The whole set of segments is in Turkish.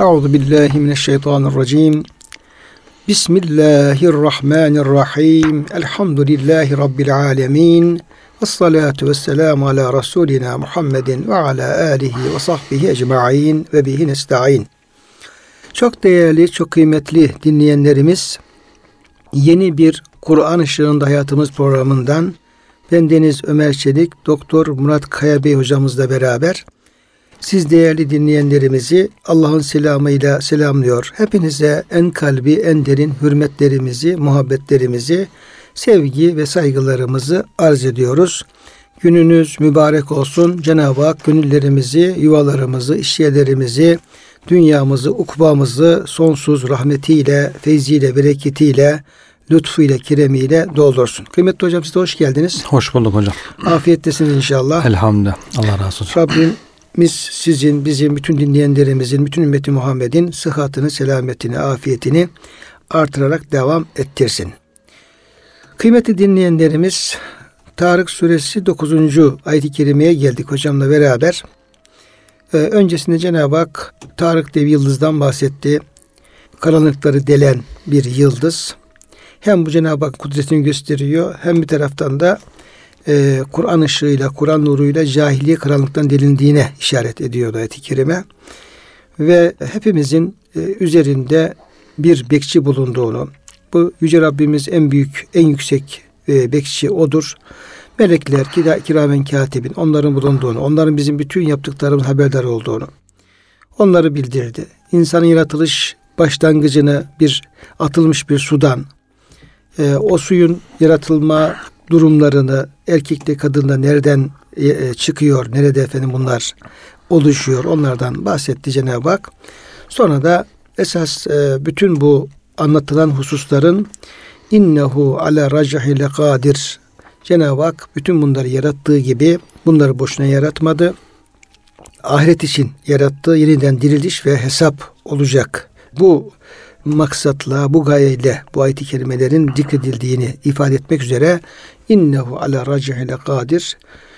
Euzu billahi mineşşeytanirracim. Bismillahirrahmanirrahim. Elhamdülillahi rabbil alamin. Ves salatu vesselamu ala rasulina Muhammedin ve ala alihi ve sahbihi ecmaîn ve bihi nestaîn. Çok değerli, çok kıymetli dinleyenlerimiz, yeni bir Kur'an ışığında hayatımız programından ben Deniz Ömer Çelik, Doktor Murat Kaya Bey hocamızla beraber siz değerli dinleyenlerimizi Allah'ın selamıyla selamlıyor. Hepinize en kalbi, en derin hürmetlerimizi, muhabbetlerimizi, sevgi ve saygılarımızı arz ediyoruz. Gününüz mübarek olsun. Cenab-ı Hak gönüllerimizi, yuvalarımızı, işyerlerimizi, dünyamızı, ukbamızı sonsuz rahmetiyle, feyziyle, bereketiyle, lütfuyla, kiremiyle doldursun. Kıymetli hocam size hoş geldiniz. Hoş bulduk hocam. Afiyettesiniz inşallah. Elhamdülillah. Allah razı olsun. Rabbimiz sizin, bizim, bütün dinleyenlerimizin, bütün ümmeti Muhammed'in sıhhatini, selametini, afiyetini artırarak devam ettirsin. Kıymetli dinleyenlerimiz Tarık suresi 9. ayet-i kerimeye geldik hocamla beraber. Ee, öncesinde Cenab-ı Hak Tarık dev yıldızdan bahsetti. Karanlıkları delen bir yıldız. Hem bu Cenab-ı Hak kudretini gösteriyor hem bir taraftan da e, Kur'an ışığıyla, Kur'an nuruyla cahiliye karanlıktan delindiğine işaret ediyor ayet-i kerime. Ve hepimizin e, üzerinde bir bekçi bulunduğunu, bu Yüce Rabbimiz en büyük, en yüksek e, bekçi odur. Melekler, kira, kiramen katibin, onların bulunduğunu, onların bizim bütün yaptıklarımız haberdar olduğunu, onları bildirdi. İnsanın yaratılış başlangıcını bir atılmış bir sudan, e, o suyun yaratılma durumlarını erkekte kadında nereden e, e, çıkıyor, nerede efendim bunlar oluşuyor onlardan bahsetti Cenab-ı Hak. Sonra da esas e, bütün bu anlatılan hususların innehu ala racihile kadir Cenab-ı Hak bütün bunları yarattığı gibi bunları boşuna yaratmadı. Ahiret için yarattığı yeniden diriliş ve hesap olacak. Bu maksatla, bu gayeyle bu ayet-i kerimelerin zikredildiğini ifade etmek üzere innehu ala racihile kadir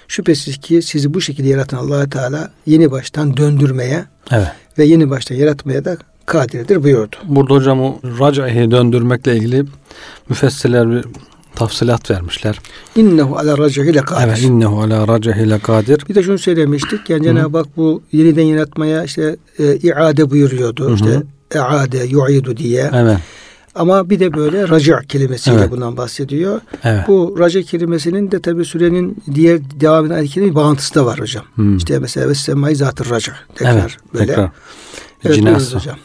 şüphesiz ki sizi bu şekilde yaratan allah Teala yeni baştan döndürmeye evet. ve yeni baştan yaratmaya da kadirdir buyurdu. Burada hocam o racihi döndürmekle ilgili müfessirler bir tafsilat vermişler. İnnehu ala racihi kadir. Evet, innehu ala racihi kadir. Bir de şunu söylemiştik. Yani Cenab-ı Hak bu yeniden yaratmaya işte e, iade buyuruyordu. Hı-hı. İşte eade, yu'idu diye. Evet. Ama bir de böyle raca kelimesiyle evet. bundan bahsediyor. Evet. Bu raca kelimesinin de tabi sürenin diğer devam eden ayet bağıntısı da var hocam. Hmm. İşte mesela ve semai zatır raca. Tekrar evet, böyle. Tekrar. Evet, Cinası. hocam.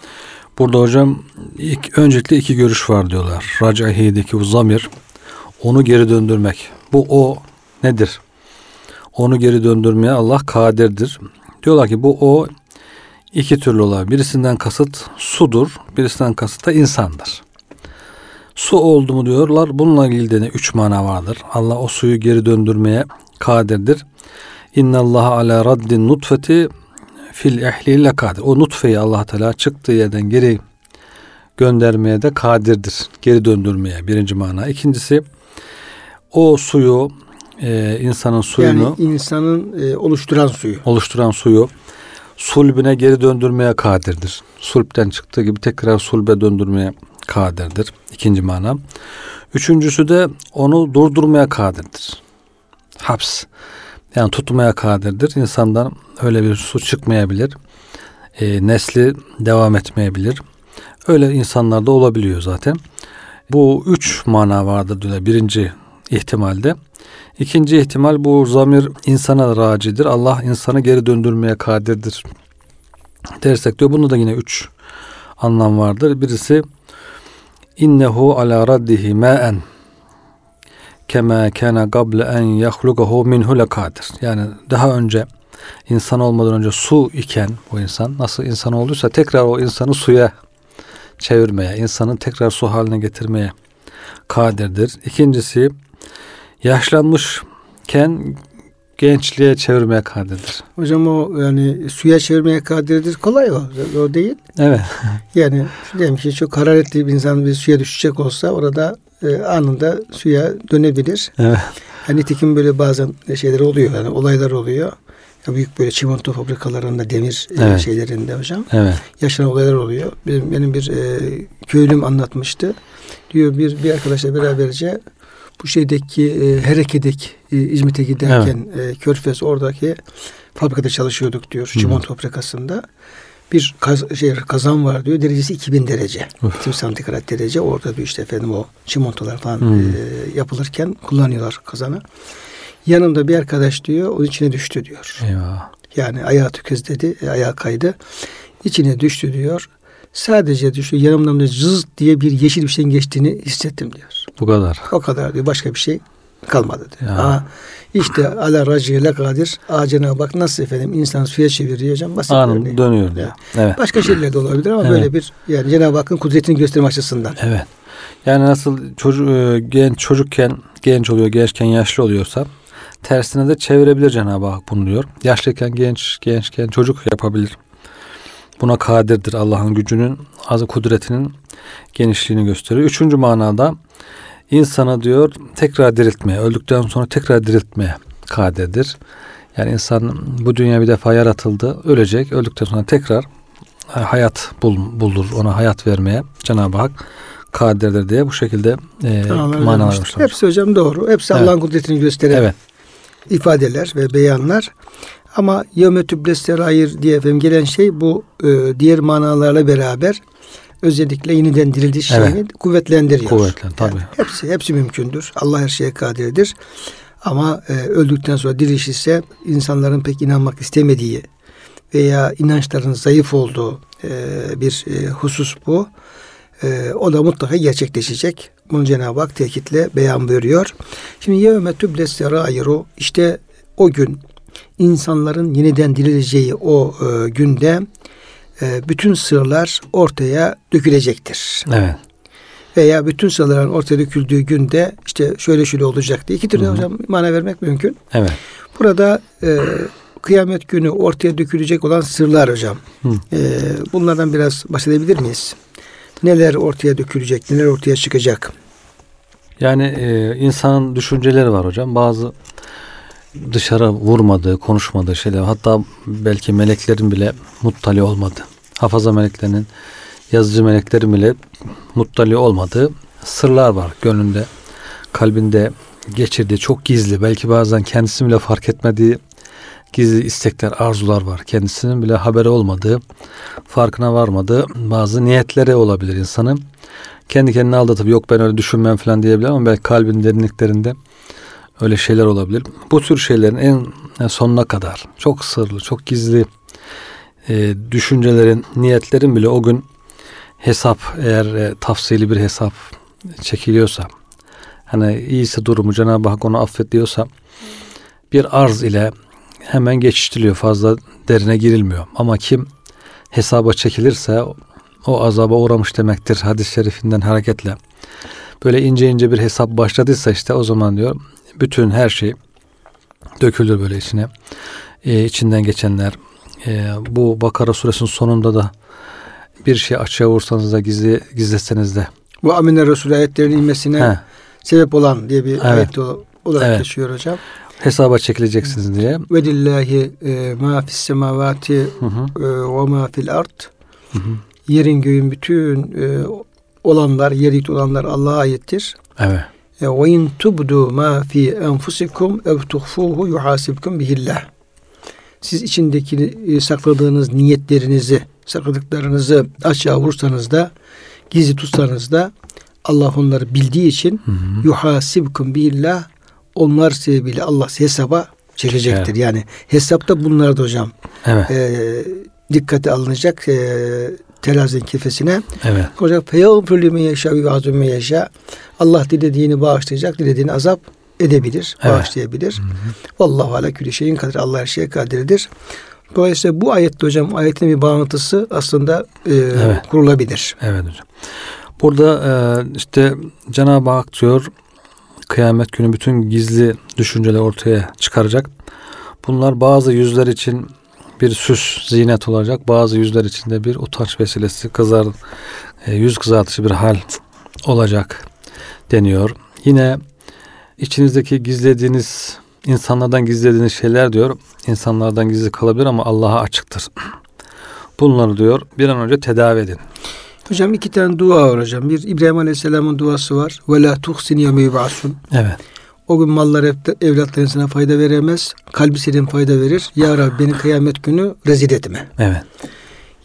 Burada hocam ilk, öncelikle iki görüş var diyorlar. Racahideki bu zamir onu geri döndürmek. Bu o nedir? Onu geri döndürmeye Allah kadirdir. Diyorlar ki bu o iki türlü olabilir. Birisinden kasıt sudur, birisinden kasıt da insandır. Su oldu mu diyorlar. Bununla ilgili de üç mana vardır. Allah o suyu geri döndürmeye kadirdir. İnna Allah ala raddin nutfeti fil ehliyle kadir. O nutfeyi Allah Teala çıktığı yerden geri göndermeye de kadirdir. Geri döndürmeye birinci mana. İkincisi o suyu e, insanın suyunu yani insanın e, oluşturan suyu oluşturan suyu sulbüne geri döndürmeye kadirdir. Sulpten çıktığı gibi tekrar sulbe döndürmeye kadirdir. İkinci mana. Üçüncüsü de onu durdurmaya kadirdir. Haps. Yani tutmaya kadirdir. İnsandan öyle bir su çıkmayabilir. E, nesli devam etmeyebilir. Öyle insanlar da olabiliyor zaten. Bu üç mana vardır diyor. Birinci ihtimalde. İkinci ihtimal bu zamir insana racidir. Allah insanı geri döndürmeye kadirdir dersek diyor. Bunu da yine üç anlam vardır. Birisi innehu ala raddihi ma'en kema kana qabla en yahlukahu minhu lekadir. Yani daha önce insan olmadan önce su iken bu insan nasıl insan olduysa tekrar o insanı suya çevirmeye, insanı tekrar su haline getirmeye kadirdir. İkincisi yaşlanmışken gençliğe çevirmeye kadirdir. Hocam o yani suya çevirmeye kadirdir. Kolay o. O değil. Evet. yani diyelim ki çok hararetli bir insan bir suya düşecek olsa orada e, anında suya dönebilir. Evet. Yani nitekim böyle bazen şeyler oluyor. Yani olaylar oluyor. büyük böyle çimento fabrikalarında demir e, Evet. şeylerinde hocam Evet. yaşanan olaylar oluyor. Benim, benim bir e, köylüm anlatmıştı. Diyor bir bir arkadaşla beraberce bu şeydeki e, Hereke'deki e, İzmit'e giderken e, Körfez oradaki fabrikada çalışıyorduk diyor. Hı. Çimento fabrikasında. Bir kaz, şey, kazan var diyor. Derecesi 2000 derece. 2000 santigrat derece. Orada diyor işte efendim o çimentolar falan Hı. e, yapılırken kullanıyorlar kazanı. Yanımda bir arkadaş diyor onun içine düştü diyor. Eyvah. Yani ayağı tökezledi, e, ayağı kaydı. İçine düştü diyor. Sadece düştü yanımdan da cız diye bir yeşil bir şeyin geçtiğini hissettim diyor. Bu kadar. O kadar diyor. Başka bir şey kalmadı diyor. Ya. Aa, işte ala racile kadir. Aa Cenab-ı Hak nasıl efendim insan suya çeviriyor hocam. Basit bir Anında örnek. dönüyor diyor. Evet. Başka şeyler de olabilir ama Evet. böyle bir yani Cenab-ı Hakk'ın kudretini gösterme açısından. Evet. Yani nasıl çocuk e, genç çocukken genç oluyor, gençken yaşlı oluyorsa tersine de çevirebilir Cenab-ı Hak bunu diyor. Yaşlıyken genç, gençken çocuk yapabilir. Buna kadirdir. Allah'ın gücünün, azı kudretinin genişliğini gösteriyor. Üçüncü manada insana diyor tekrar diriltmeye, öldükten sonra tekrar diriltmeye kadirdir. Yani insan bu dünya bir defa yaratıldı, ölecek, öldükten sonra tekrar e, hayat bul, bulur, ona hayat vermeye Cenab-ı Hak kadirdir diye bu şekilde e, Tamam, manalar. Hepsi hocam doğru. Hepsi Evet. Allah'ın kudretini gösteren Evet, ifadeler ve beyanlar. Ama yevme tübles serair diye efendim gelen şey bu e, diğer manalarla beraber özellikle yeniden dirildiği Evet. şeyini kuvvetlendiriyor. Kuvvetlen, tabii. hepsi hepsi mümkündür. Allah her şeye kadirdir. Ama e, öldükten sonra diriliş ise insanların pek inanmak istemediği veya inançların zayıf olduğu e, bir e, husus bu. E, o da mutlaka gerçekleşecek. Bunu Cenab-ı Hak tekitle beyan buyuruyor. Şimdi yevme tübles serairu işte o gün insanların yeniden dirileceği o e, günde e, bütün sırlar ortaya dökülecektir evet, veya bütün sırların ortaya döküldüğü günde işte şöyle şöyle olacak diye iki türlü Hı hı. hocam mana vermek mümkün. evet. Burada e, kıyamet günü ortaya dökülecek olan sırlar hocam. Hı. E, bunlardan biraz bahsedebilir miyiz? Neler ortaya dökülecek, neler ortaya çıkacak? Yani e, insanın düşünceleri var hocam. Bazı dışarı vurmadığı, konuşmadığı şeyler. Hatta belki meleklerin bile muttali olmadı. Hafaza meleklerinin, yazıcı meleklerin bile muttali olmadığı sırlar var gönlünde, kalbinde geçirdiği çok gizli, belki bazen kendisi bile fark etmediği gizli istekler, arzular var. Kendisinin bile haberi olmadığı, farkına varmadığı bazı niyetleri olabilir insanın. Kendi kendine aldatıp yok ben öyle düşünmem falan diyebilir ama belki kalbin derinliklerinde öyle şeyler olabilir. Bu tür şeylerin en sonuna kadar çok sırlı, çok gizli e, düşüncelerin, niyetlerin bile o gün hesap eğer e, tafsili bir hesap çekiliyorsa hani iyisi durumu Cenab-ı Hak onu affet diyorsa bir arz ile hemen geçiştiriliyor. Fazla derine girilmiyor. Ama kim hesaba çekilirse o azaba uğramış demektir hadis-i şerifinden hareketle. Böyle ince ince bir hesap başladıysa işte o zaman diyor bütün her şey dökülür böyle içine. Ee, içinden geçenler. Ee, bu Bakara suresinin sonunda da bir şey açığa vursanız da gizli gizleseniz de. Bu Amine Resul ayetlerinin inmesine He, sebep olan diye bir Evet. ayet ol- olarak Evet. geçiyor hocam. hesaba çekileceksiniz diye. Ve lillahi e, ma fis semavati e, ve ma fil ard. Yerin göğün bütün e, olanlar, yeryüzü olanlar Allah'a aittir. Evet. E, Ve in tubdu ma fi enfusikum ev tuhfuhu yuhasibkum bihillah. Siz içindeki e, sakladığınız niyetlerinizi, sakladıklarınızı açığa vursanız da, gizli tutsanız da Allah onları bildiği için Hı hı. yuhasibkum bihillah onlar sebebiyle Allah hesaba çekecektir. Evet. Yani hesapta bunlar da hocam Evet. e, dikkate alınacak e, terazinin kefesine. Evet. Hocam feyağfir limen yeşâ ve men yeşâ. Allah dilediğini bağışlayacak, dilediğini azap edebilir, Evet. bağışlayabilir. Vallahu ala külli şeyin kadir. Allah her şeye kadirdir. Dolayısıyla bu ayette hocam ayetin bir bağlantısı aslında e, Evet. kurulabilir. Evet hocam. Burada e, işte Cenab-ı Hak diyor kıyamet günü bütün gizli düşünceleri ortaya çıkaracak. Bunlar bazı yüzler için bir süs, zinet olacak. Bazı yüzler için de bir utanç vesilesi, kızar, e, yüz kızartıcı bir hal olacak deniyor. Yine içinizdeki gizlediğiniz insanlardan gizlediğiniz şeyler diyor insanlardan gizli kalabilir ama Allah'a açıktır. Bunları diyor bir an önce tedavi edin. Hocam iki tane dua var hocam. Bir İbrahim Aleyhisselam'ın duası var. Ve la tuhsin yevme yub'asun. Evet. O gün mallar ev- evlatların sana fayda veremez. Kalbi senin fayda verir. Ya Rabbi beni kıyamet günü rezil etme. Evet.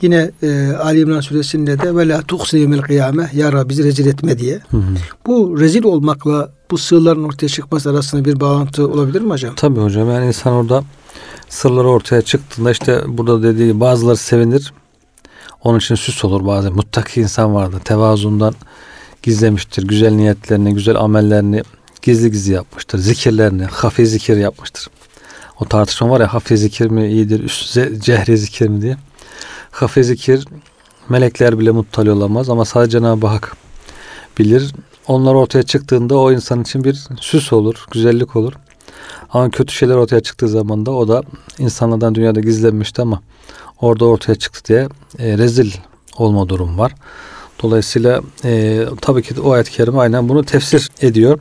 Yine e, Ali İmran suresinde de ve la tuhsin yevmel kıyame. Ya Rabbi bizi rezil etme diye. Hı hı. Bu rezil olmakla bu sığların ortaya çıkması arasında bir bağlantı olabilir mi hocam? Tabii hocam yani insan orada sırları ortaya çıktığında işte burada dediği bazıları sevinir. Onun için süs olur bazen. Muttaki insan vardı. Tevazundan gizlemiştir. Güzel niyetlerini, güzel amellerini gizli gizli yapmıştır. Zikirlerini, hafi zikir yapmıştır. O tartışma var ya hafi zikir mi iyidir, üst, cehri zikir mi diye. Hafi zikir melekler bile muttali olamaz ama sadece Cenab-ı Hak bilir. Onlar ortaya çıktığında o insan için bir süs olur, güzellik olur. Ama kötü şeyler ortaya çıktığı zaman da o da insanlardan dünyada gizlenmişti ama orada ortaya çıktı diye e, rezil olma durum var. Dolayısıyla e, tabii ki de o ayet-i kerime aynen bunu tefsir ediyor.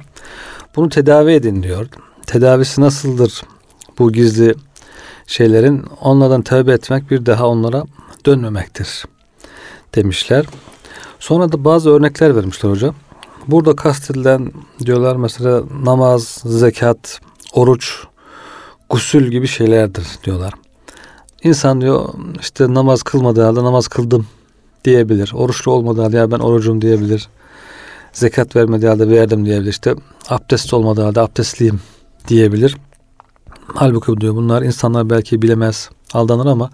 Bunu tedavi edin diyor. Tedavisi nasıldır bu gizli şeylerin? Onlardan tövbe etmek bir daha onlara dönmemektir demişler. Sonra da bazı örnekler vermişler hocam. Burada kastedilen diyorlar mesela namaz, zekat, oruç, gusül gibi şeylerdir diyorlar. İnsan diyor işte namaz kılmadığı halde namaz kıldım diyebilir. Oruçlu olmadığı halde ya ben orucum diyebilir. Zekat vermediği halde verdim diyebilir. İşte abdest olmadığı halde abdestliyim diyebilir. Halbuki diyor bunlar insanlar belki bilemez, aldanır ama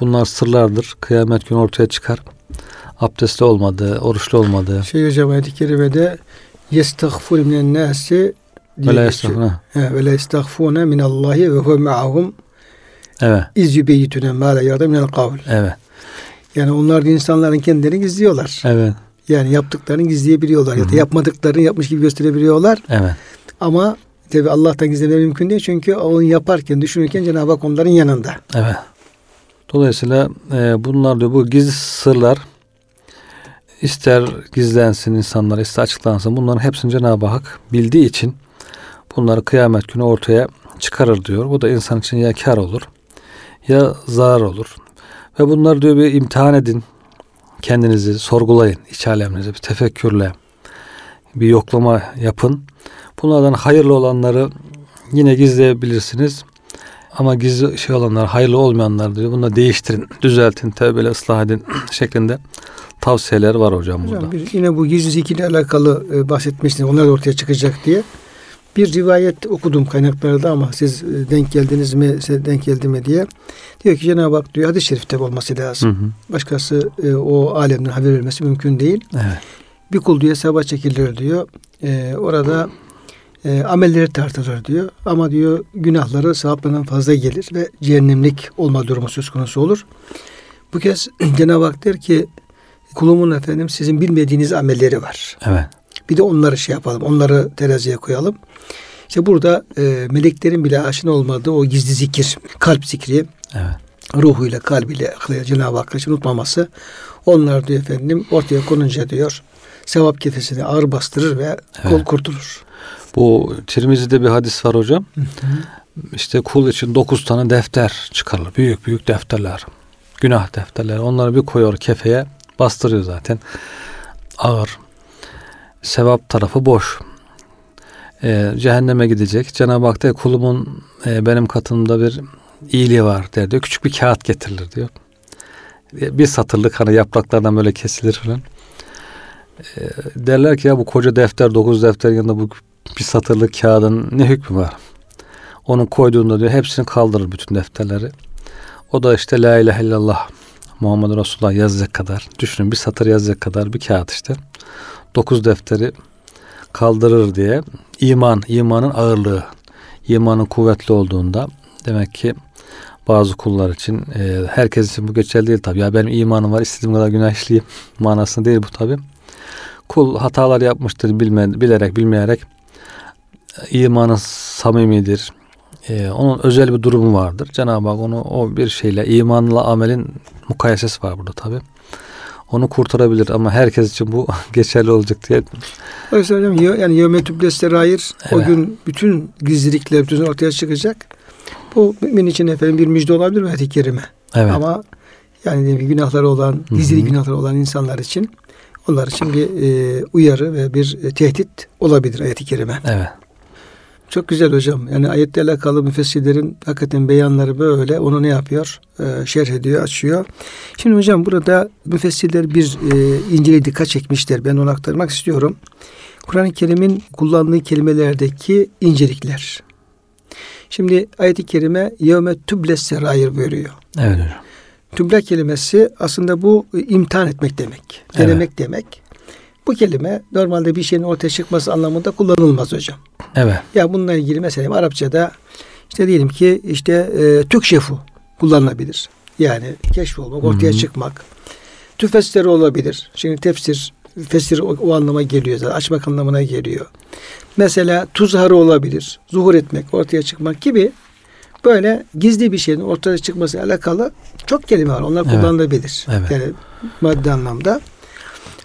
bunlar sırlardır. Kıyamet günü ortaya çıkar. Abdestli olmadığı, oruçlu olmadığı. Şey hocam ayet-i kerimede yestagfur minen nasi Ve la yestagfune minallahi ve huve ma'ahum Evet, iz yübeyyitune ma la yarda minel kavl. evet, Yani onlar da insanların kendilerini gizliyorlar. evet, Yani yaptıklarını gizleyebiliyorlar ya da yapmadıklarını yapmış gibi gösterebiliyorlar. evet. Ama tabi Allah'tan gizlemeleri mümkün değil. Çünkü onu yaparken, düşünürken Cenab-ı Hak onların yanında. Evet. Dolayısıyla e, bunlar diyor bu gizli sırlar ister gizlensin insanlar ister açıklansın bunların hepsini Cenab-ı Hak bildiği için bunları kıyamet günü ortaya çıkarır diyor. Bu da insan için ya kar olur ya zarar olur. Ve bunları diyor bir imtihan edin. Kendinizi sorgulayın. iç aleminizi bir tefekkürle bir yoklama yapın. Bunlardan hayırlı olanları yine gizleyebilirsiniz. Ama gizli şey olanlar, hayırlı olmayanlar diyor. Bunu da değiştirin, düzeltin, tövbeyle ıslah edin şeklinde tavsiyeler var hocam, burada. Hocam bir, yine bu gizli zikirle alakalı e, bahsetmiştiniz. Onlar da ortaya çıkacak diye. Bir rivayet okudum kaynaklarda ama siz e, denk geldiniz mi, size denk geldi mi diye. Diyor ki Cenab-ı Hak diyor hadis-i şerifte olması lazım. Hı hı. Başkası e, o alemden haber vermesi mümkün değil. Evet. Bir kul diyor hesaba çekilir diyor. E, orada e, amelleri tartılır diyor. Ama diyor günahları sevaplarından fazla gelir ve cehennemlik olma durumu söz konusu olur. Bu kez Cenab-ı Hak der ki kulumun efendim sizin bilmediğiniz amelleri var. Evet. Bir de onları şey yapalım. Onları teraziye koyalım. İşte burada e, meleklerin bile aşina olmadığı o gizli zikir, kalp zikri, Evet. ruhuyla, kalbiyle, aklıyla Cenab-ı Hakk'ı unutmaması. Onlar diyor efendim ortaya konunca diyor sevap kefesini ağır bastırır ve kol Evet. kurtulur. Bu Tirmizi'de bir hadis var hocam. İşte kul için dokuz tane defter çıkarılır. Büyük büyük defterler. Günah defterleri. Onları bir koyuyor kefeye. Bastırıyor zaten. Ağır. Sevap tarafı boş. Ee, cehenneme gidecek. Cenab-ı Hak da kulumun e, benim katımda bir iyiliği var der diyor. Küçük bir kağıt getirilir diyor. E, Bir satırlık hani yapraklardan böyle kesilir falan. E, derler ki ya bu koca defter, dokuz defterin yanında bu bir satırlık kağıdın ne hükmü var? Onun koyduğunda diyor hepsini kaldırır bütün defterleri. O da işte la ilahe illallah Muhammed Resulullah yazacak kadar. Düşünün bir satır yazacak kadar bir kağıt işte. Dokuz defteri kaldırır diye iman, imanın ağırlığı, imanın kuvvetli olduğunda demek ki bazı kullar için e, herkes için bu geçerli değil tabi. Ya benim imanım var istediğim kadar günah işleyeyim manasında değil bu tabi. Kul hatalar yapmıştır bilme, bilerek bilmeyerek imanı samimidir. Ee, onun özel bir durumu vardır. Cenab-ı Hak onu o bir şeyle imanla amelin mukayesesi var burada tabi. onu kurtarabilir ama herkes için bu geçerli olacak diye. Oysa hocam yani yevmetüblesleri hayır o Evet. gün bütün gizlilikler bütün ortaya çıkacak. Bu mümin için efendim bir müjde olabilir mi ayet-i kerime? Evet. Ama yani ki günahları olan, gizli günahları olan insanlar için onlar için bir e, uyarı ve bir e, tehdit olabilir ayet-i kerime. Evet. Çok güzel hocam. Yani ayetle alakalı müfessirlerin hakikaten beyanları böyle. Onu ne yapıyor? Ee, şerh ediyor, açıyor. Şimdi hocam burada müfessirler bir e, inceliğe dikkat çekmişler. Ben onu aktarmak istiyorum. Kur'an-ı Kerim'in kullandığı kelimelerdeki incelikler. Şimdi ayet-i kerime yevme tübles serair buyuruyor. Evet hocam. Tüble kelimesi aslında bu e, imtihan etmek demek. Evet. Denemek demek. Bu kelime normalde bir şeyin ortaya çıkması anlamında kullanılmaz hocam. Evet. Ya bununla ilgili mesela Arapçada işte diyelim ki işte e, tükşefu kullanılabilir. Yani keşfolmak, ortaya çıkmak. Tüfessiri olabilir. Şimdi tefsir, fesir o, o anlama geliyor zaten. Açmak anlamına geliyor. Mesela tuzharı olabilir. Zuhur etmek, ortaya çıkmak gibi böyle gizli bir şeyin ortaya çıkması alakalı çok kelime var. Onlar Evet. kullanılabilir. Evet. Yani madde anlamda.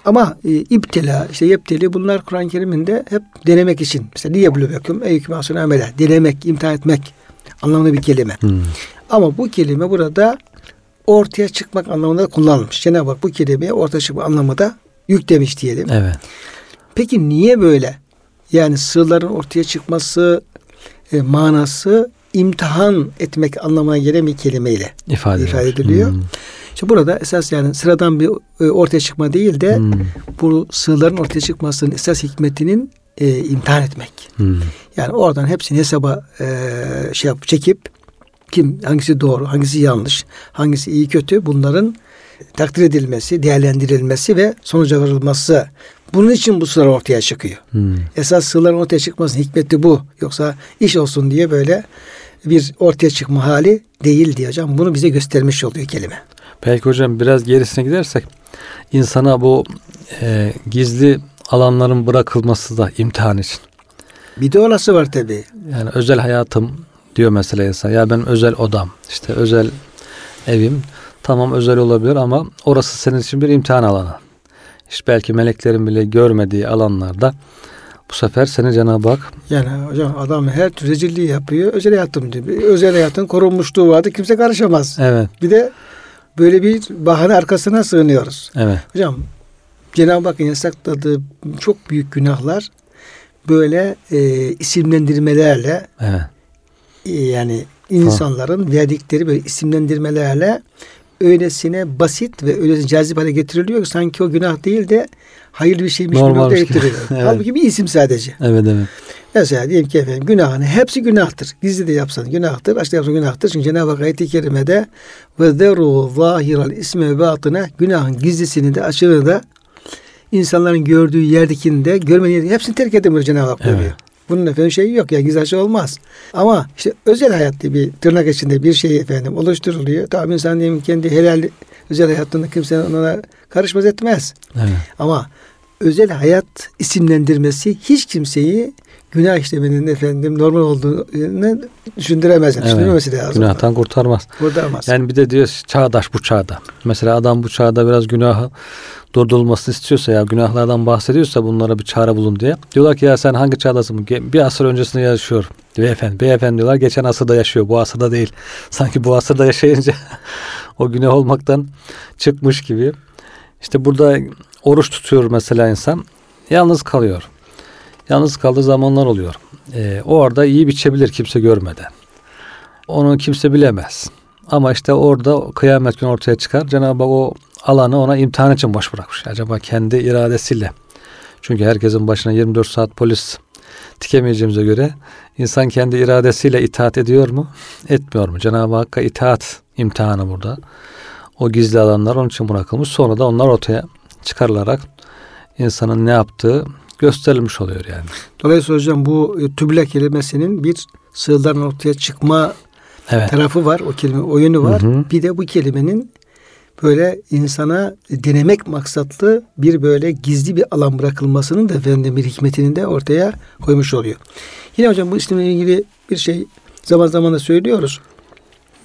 Ama e, iptila, işte yepteli bunlar Kur'an-ı Kerim'in de hep denemek için. Mesela liyebluvekum eyyüküm asuna amele. Denemek, imtihan etmek anlamında bir kelime. Hmm. Ama bu kelime burada ortaya çıkmak anlamında kullanılmış. Cenab-ı Hak bu kelimeye ortaya çıkma anlamında yüklemiş diyelim. Evet. Peki niye böyle? Yani sığların ortaya çıkması e, manası imtihan etmek anlamına gelen bir kelimeyle İfade, ifade ediliyor. Hmm. İşte burada esas yani sıradan bir e, ortaya çıkma değil de Hmm. bu sığların ortaya çıkmasının esas hikmetinin e, imtihan etmek. Hmm. Yani oradan hepsini hesaba e, şey yap, çekip kim hangisi doğru, hangisi yanlış, hangisi iyi kötü bunların takdir edilmesi, değerlendirilmesi ve sonuca varılması. Bunun için bu sırlar ortaya çıkıyor. Hmm. Esas sığların ortaya çıkmasının hikmeti bu. Yoksa iş olsun diye böyle bir ortaya çıkma hali değil diye hocam. Bunu bize göstermiş oluyor kelime. Belki hocam biraz gerisine gidersek insana bu e, gizli alanların bırakılması da imtihan için. Bir de olası var tabii. Yani özel hayatım diyor mesela insan. Ya benim özel odam, işte özel evim. Tamam özel olabilir ama orası senin için bir imtihan alanı. İşte belki meleklerin bile görmediği alanlarda bu sefer seni Cenab-ı Hak Yani hocam adam her tür rezilliği yapıyor. Özel hayatım diyor. Özel hayatın korunmuşluğu vardı. Kimse karışamaz. evet Bir de böyle bir bahane arkasına sığınıyoruz. evet Hocam Cenab-ı Hakk'ın yasakladığı çok büyük günahlar böyle e, isimlendirmelerle evet e, yani insanların verdikleri böyle isimlendirmelerle öylesine basit ve öylesine cazip hale getiriliyor ki sanki o günah değil de hayırlı bir şeymiş gibi gibi. getiriliyor. Evet. Halbuki bir isim sadece. evet evet Mesela diyelim ki efendim günahın hepsi günahtır. Gizli de yapsan günahtır, açık yapsan günahtır. Çünkü Cenab-ı Hak ayet-i kerimede ve zeru zahiral isme batına günahın gizlisini de açığını da insanların gördüğü yerdekini de görmediği yerdekini hepsini terk buyuruyor Cenab-ı Hak. Evet. Bunun efendim şeyi yok ya gizli açığı olmaz. Ama işte özel hayat diye bir tırnak içinde bir şey efendim oluşturuluyor. Tamam insan diyelim kendi helal özel hayatında kimsenin ona karışmaz etmez. evet Ama özel hayat isimlendirmesi hiç kimseyi günah işlemenin efendim normal olduğunu düşündüremez. Evet. Düşündürmemesi lazım. günahtan kurtarmaz. Kurtaramaz. Yani bir de diyor çağdaş bu çağda. Mesela adam bu çağda biraz günahı durdurulmasını istiyorsa ya günahlardan bahsediyorsa bunlara bir çare bulun diye. Diyorlar ki ya sen hangi çağdasın? Bir asır öncesinde yaşıyor. Beyefendi, beyefendi diyorlar geçen asırda yaşıyor. Bu asırda değil. Sanki bu asırda yaşayınca o günah olmaktan çıkmış gibi. İşte burada oruç tutuyor mesela insan. Yalnız kalıyor. Yalnız kaldığı zamanlar oluyor. Ee, o orada iyi biçebilir kimse görmeden. Onu kimse bilemez. Ama işte orada kıyamet günü ortaya çıkar. Cenab-ı Hak o alanı ona imtihan için boş bırakmış. Acaba kendi iradesiyle. Çünkü herkesin başına 24 saat polis dikemeyeceğimize göre insan kendi iradesiyle itaat ediyor mu? Etmiyor mu? Cenab-ı Hakk'a itaat imtihanı burada. O gizli alanlar onun için bırakılmış. Sonra da onlar ortaya çıkarılarak insanın ne yaptığı gösterilmiş oluyor yani. Dolayısıyla hocam bu e, tüble kelimesinin bir sığırların ortaya çıkma Evet. tarafı var. O kelime oyunu var. Hı hı. Bir de bu kelimenin böyle insana denemek maksatlı bir böyle gizli bir alan bırakılmasının da efendim bir hikmetini de ortaya koymuş oluyor. Yine hocam bu isimle ilgili bir şey zaman zaman da söylüyoruz.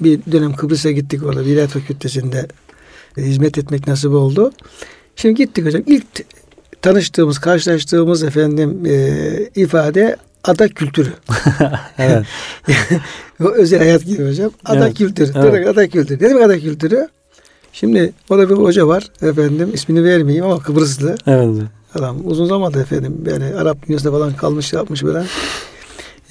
Bir dönem Kıbrıs'a gittik orada bir ilahiyat fakültesinde e, hizmet etmek nasip oldu. Şimdi gittik hocam. İlk tanıştığımız, karşılaştığımız efendim e, ifade ada kültürü. evet. o özel hayat gibi hocam. Ada Evet, kültürü. evet. Ada kültürü. Ne demek ada kültürü? Şimdi orada bir hoca var efendim ismini vermeyeyim ama Kıbrıslı Evet. adam uzun zamandır efendim yani Arap dünyasında falan kalmış yapmış böyle.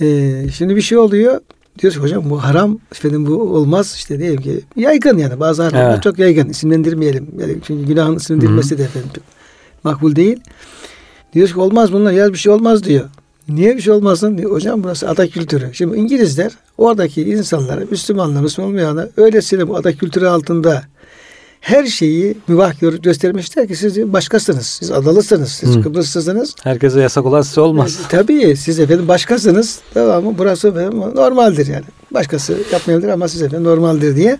Ee, şimdi bir şey oluyor diyoruz ki hocam bu haram efendim bu olmaz işte diyelim ki yaygın yani bazı haramlar Evet. çok yaygın isimlendirmeyelim yani çünkü günahın isimlendirilmesi de efendim makbul değil. Diyoruz ki olmaz bunlar ya bir şey olmaz diyor. Niye bir şey olmasın diyor. Hocam burası ada kültürü. Şimdi İngilizler oradaki insanlara, Müslümanlar, Müslüman olmayanlar öylesine bu ada kültürü altında her şeyi mübah görüp göstermişler ki siz başkasınız. Siz adalısınız. Siz Hı. Kıbrıslısınız. Herkese yasak olan size olmaz. E, tabii siz efendim başkasınız. Tamam mı? Burası efendim normaldir yani. Başkası yapmayabilir ama siz efendim normaldir diye.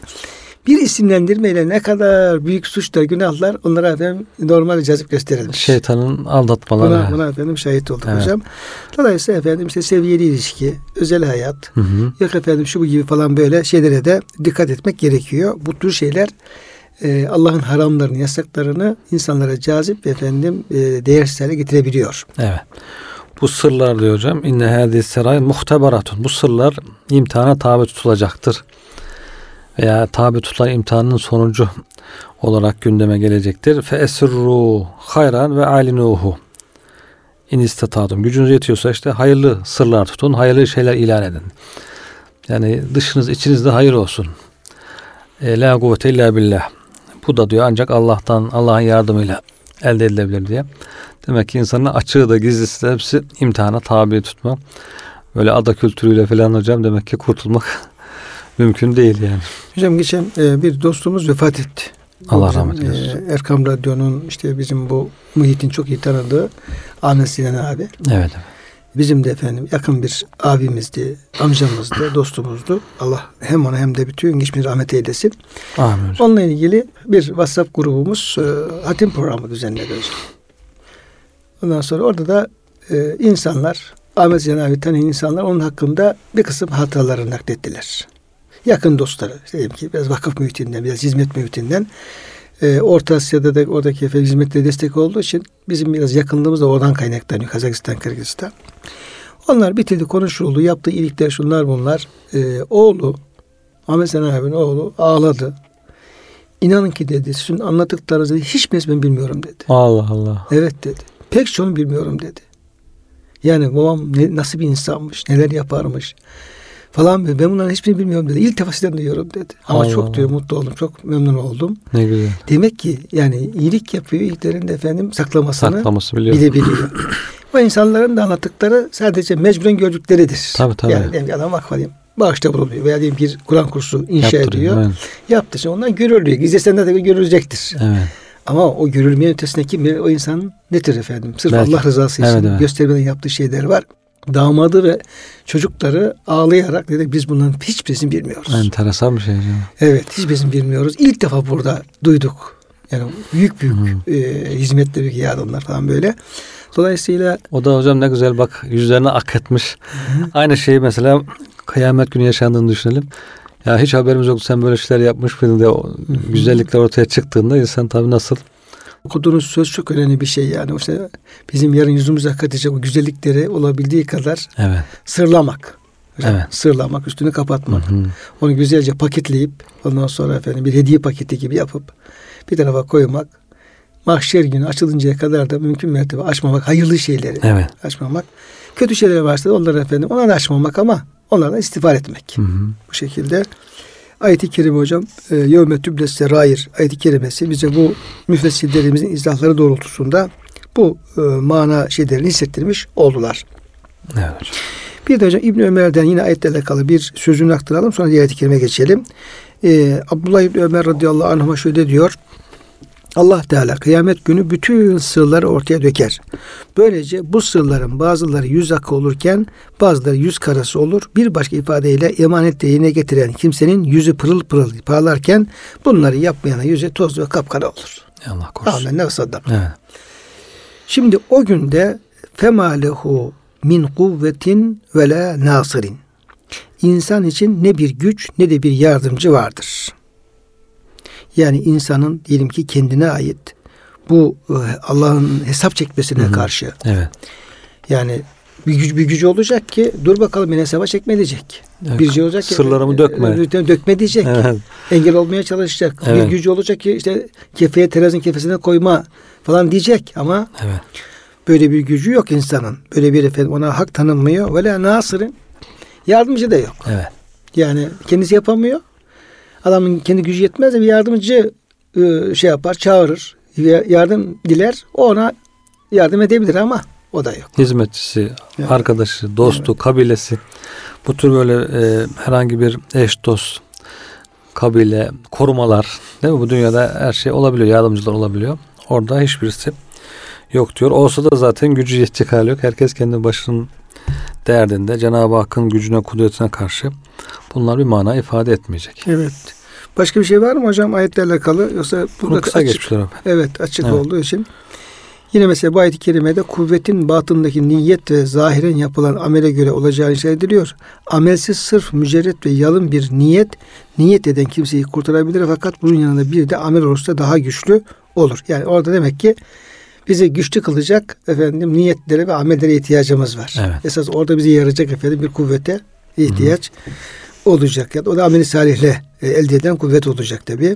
Bir isimlendirmeyle ne kadar büyük suçlar, günahlar onlara efendim normal cazip gösterilmiş. Şeytanın aldatmaları. Buna, buna efendim şahit olduk Evet. hocam. Dolayısıyla efendim işte seviyeli ilişki, özel hayat, Hı hı. yok efendim şu bu gibi falan böyle şeylere de dikkat etmek gerekiyor. Bu tür şeyler e, Allah'ın haramlarını, yasaklarını insanlara cazip ve efendim e, değersiz hale getirebiliyor. Evet. Bu sırlar diyor hocam. İnne hadis seray muhteberatun. Bu sırlar imtihana tabi tutulacaktır. Veya tabi tutulan imtihanın sonucu olarak gündeme gelecektir. Fe esirru hayran ve alinuhu. İn istatadum. Gücünüz yetiyorsa işte hayırlı sırlar tutun. Hayırlı şeyler ilan edin. Yani dışınız içinizde hayır olsun. E, la kuvvete illa billah. Bu da diyor ancak Allah'tan, Allah'ın yardımıyla elde edilebilir diye. Demek ki insanın açığı da gizlisi de hepsi imtihana tabi tutma. Böyle ada kültürüyle falan hocam demek ki kurtulmak mümkün değil yani. Hocam geçen e, bir dostumuz vefat etti. Allah Bizim, rahmet eylesin. e, Erkam Radyo'nun işte bizim bu muhitin çok iyi tanıdığı Ahmet Sinan abi. Evet. Bizim de efendim yakın bir abimizdi, amcamızdı, dostumuzdu. Allah hem ona hem de bütün geçmiş rahmet eylesin. Amin. Onunla ilgili bir WhatsApp grubumuz e, hatim programı düzenledi hocam. Ondan sonra orada da e, insanlar, Ahmet abi tanıyan insanlar onun hakkında bir kısım hataları naklettiler. Yakın dostları, işte diyelim ki biraz vakıf mühitinden, biraz hizmet mühitinden. E, Orta Asya'da da oradaki efendim hizmetlere destek olduğu için bizim biraz yakınlığımız da oradan kaynaklanıyor. Kazakistan, Kırgızistan. Onlar bitirdi, konuşuldu, yaptığı iyilikler şunlar bunlar. E, oğlu, Ahmet Sinan abinin oğlu ağladı. İnanın ki dedi sizin anlattıklarınızı hiçbirisini ben bilmiyorum dedi. Allah Allah. Evet dedi. Pek çoğunu bilmiyorum dedi. Yani babam ne, nasıl bir insanmış, neler yaparmış falan. Ben bunların hiçbirini bilmiyorum dedi. İlk defa sizden duyuyorum dedi. Ama Allah çok Allah. diyor mutlu oldum, çok memnun oldum. Ne güzel. Demek ki yani iyilik yapıyor, iyiliklerin de efendim saklamasını Saklaması biliyor. bilebiliyor. o insanların da anlattıkları sadece mecburen gördükleridir. Tabii, tabii. Yani diyelim ki adam vakfa diyeyim, bağışta bulunuyor veya diyelim bir Kur'an kursu inşa Yaptırıyor, ediyor. Yaptığı için ondan görülüyor. Gizlesen de görülecektir. Evet. Ama o görülmeyen ötesinde kim bilir o insan nedir efendim? Sırf Belki. Allah rızası için Evet, evet. göstermeden yaptığı şeyler var. Damadı ve çocukları ağlayarak dedi biz bunların hiçbirisini bilmiyoruz. Enteresan bir şey hocam. Evet hiçbirisini bilmiyoruz. İlk defa burada duyduk. Yani büyük büyük e, hizmetli büyük yardımlar falan böyle. Dolayısıyla O da hocam ne güzel bak yüzlerine ak etmiş. Aynı şeyi mesela kıyamet günü yaşandığını düşünelim. Ya hiç haberimiz yoktu sen böyle şeyler yapmış mıydın diye o güzellikler ortaya çıktığında insan tabii nasıl okuduğunuz söz çok önemli bir şey yani. İşte bizim yarın yüzümüze akıtacak o güzellikleri olabildiği kadar evet. sırlamak. Hocam, Evet. Sırlamak, üstünü kapatmak. Hı hı. Onu güzelce paketleyip ondan sonra efendim bir hediye paketi gibi yapıp bir tarafa koymak. Mahşer günü açılıncaya kadar da mümkün mertebe açmamak. Hayırlı şeyleri Evet. açmamak. Kötü şeyler varsa da onları efendim ona da açmamak ama onlardan istiğfar etmek. Hı hı. Bu şekilde ayet-i kerime hocam e, yevme tübles serair ayet-i kerimesi bize bu müfessirlerimizin izahları doğrultusunda bu e, mana şeylerini hissettirmiş oldular. Evet hocam. Bir de hocam İbn Ömer'den yine ayetle alakalı bir sözünü aktaralım sonra diğer ayet-i kerime geçelim. Ee, Abdullah İbni Ömer radıyallahu anh'a şöyle diyor. Allah Teala kıyamet günü bütün sırları ortaya döker. Böylece bu sırların bazıları yüz akı olurken bazıları yüz karası olur. Bir başka ifadeyle emanet yerine getiren kimsenin yüzü pırıl pırıl parlarken bunları yapmayana yüzü toz ve kapkara olur. Allah korusun. Amin. Ne. Evet. Şimdi o günde femalehu min kuvvetin ve la nasirin. İnsan için ne bir güç ne de bir yardımcı vardır. Yani insanın diyelim ki kendine ait bu e, Allah'ın hesap çekmesine Hı hı. karşı Evet. yani bir güç bir gücü olacak ki dur bakalım beni hesaba çekme diyecek. Evet. Bir şey olacak ki Sırlarımı e, dökme. e, dökme diyecek. Evet. Engel olmaya çalışacak. Evet. Bir gücü olacak ki işte kefeye terazinin kefesine koyma falan diyecek ama Evet. böyle bir gücü yok insanın. Böyle bir efendim ona hak tanınmıyor. La nasırın yardımcı da yok. Evet. Yani kendisi yapamıyor. Adamın kendi gücü yetmez de bir yardımcı e, şey yapar, çağırır. ya- Yardım diler. Ona yardım edebilir ama o da yok. Hizmetçisi, Evet. arkadaşı, dostu, kabilesi. Bu tür böyle e, herhangi bir eş, dost, kabile, korumalar değil mi? Bu dünyada her şey olabiliyor, yardımcılar olabiliyor. Orada hiçbirisi yok diyor. Olsa da zaten gücü yetecek hali yok. Herkes kendi başının derdinde. Cenab-ı Hakk'ın gücüne, kudretine karşı bunlar bir mana ifade etmeyecek. Evet. Başka bir şey var mı hocam ayetlerle alakalı? Yoksa burada kısa açık. Evet açık Evet. olduğu için. Yine mesela bu ayet-i kerimede kuvvetin batındaki niyet ve zahiren yapılan amele göre olacağı işaret ediliyor. Amelsiz sırf mücerret ve yalın bir niyet, niyet eden kimseyi kurtarabilir fakat bunun yanında bir de amel olursa daha güçlü olur. Yani orada demek ki bizi güçlü kılacak efendim niyetlere ve amellere ihtiyacımız var. Evet. Esas orada bizi yarayacak efendim bir kuvvete ihtiyaç olacak. Yani o da ameli salihle e, elde eden kuvvet olacak tabi.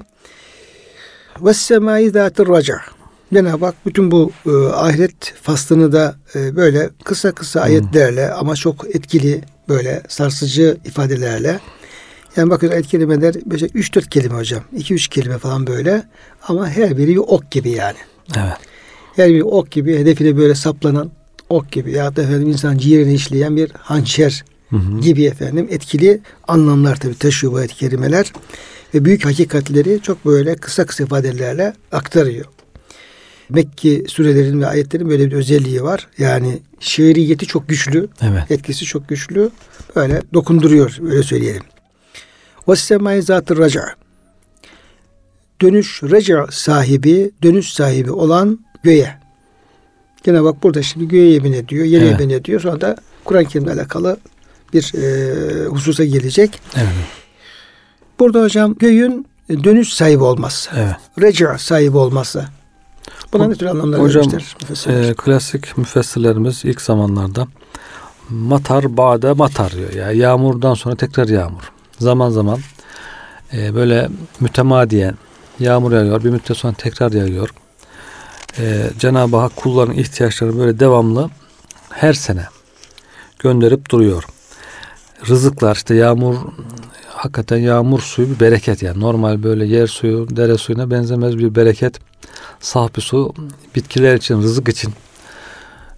Ve semai zatir raca. Cenab-ı Hak bütün bu e, ahiret faslını da e, böyle kısa kısa ayetlerle ama çok etkili böyle sarsıcı ifadelerle yani bakın ayet kelimeler böyle 3-4 kelime hocam. 2-3 kelime falan böyle ama her biri bir ok gibi yani. Evet. Her bir ok gibi hedefine böyle saplanan ok gibi ya da efendim insan ciğerini işleyen bir hançer Hı hı. gibi efendim etkili anlamlar tabii taşıyor bu ayet kelimeler ve büyük hakikatleri çok böyle kısa kısa ifadelerle aktarıyor. Mekki surelerin ve ayetlerin böyle bir özelliği var. Yani şiiriyeti çok güçlü, Evet. etkisi çok güçlü. Böyle dokunduruyor öyle söyleyelim. Ve semai zatı raca. Dönüş raca sahibi, dönüş sahibi olan göğe. Gene bak burada şimdi göğe yemin ediyor, yere Evet. yemin ediyor. Sonra da Kur'an-ı Kerim'le alakalı bir e, hususa gelecek. Evet. Burada hocam göğün dönüş sahibi olması, Evet. reca sahibi olması. Buna ne tür anlamlar Hocam, müfessirler? Ee, klasik müfessirlerimiz ilk zamanlarda matar bade matar diyor. Yani yağmurdan sonra tekrar yağmur. Zaman zaman e, böyle mütemadiyen yağmur yağıyor. Bir müddet sonra tekrar yağıyor. Ee, Cenab-ı Hak kulların ihtiyaçlarını böyle devamlı her sene gönderip duruyor. Rızıklar işte yağmur hakikaten yağmur suyu bir bereket yani normal böyle yer suyu dere suyuna benzemez bir bereket saf bir su bitkiler için rızık için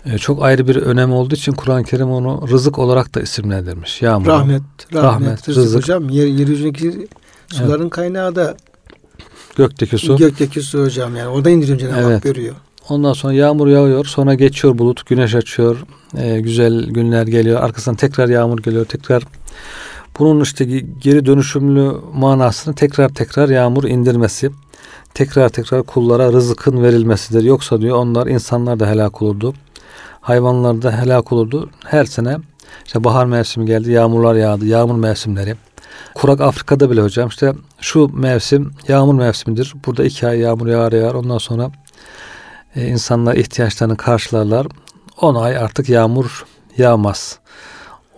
e, çok ayrı bir önemi olduğu için Kur'an-ı Kerim onu rızık olarak da isimlendirmiş. Yağmur. rahmet, rahmet, rahmet, rızık, rızık. hocam. Yer, yeryüzündeki suların kaynağı da Gökteki su. gökteki su hocam yani. Orada indiriyor Cenab-ı Hak Evet. görüyor. Ondan sonra yağmur yağıyor. Sonra geçiyor bulut. Güneş açıyor. e, güzel günler geliyor. Arkasından tekrar yağmur geliyor. Tekrar bunun işte ge- geri dönüşümlü manasını tekrar tekrar yağmur indirmesi. Tekrar tekrar kullara rızıkın verilmesidir. Yoksa diyor onlar insanlar da helak olurdu. Hayvanlar da helak olurdu. Her sene işte bahar mevsimi geldi. Yağmurlar yağdı. Yağmur mevsimleri. Kurak Afrika'da bile hocam işte şu mevsim yağmur mevsimidir. Burada iki ay yağmur yağar yağar. Ondan sonra e, insanlar ihtiyaçlarını karşılarlar. 10 ay artık yağmur yağmaz.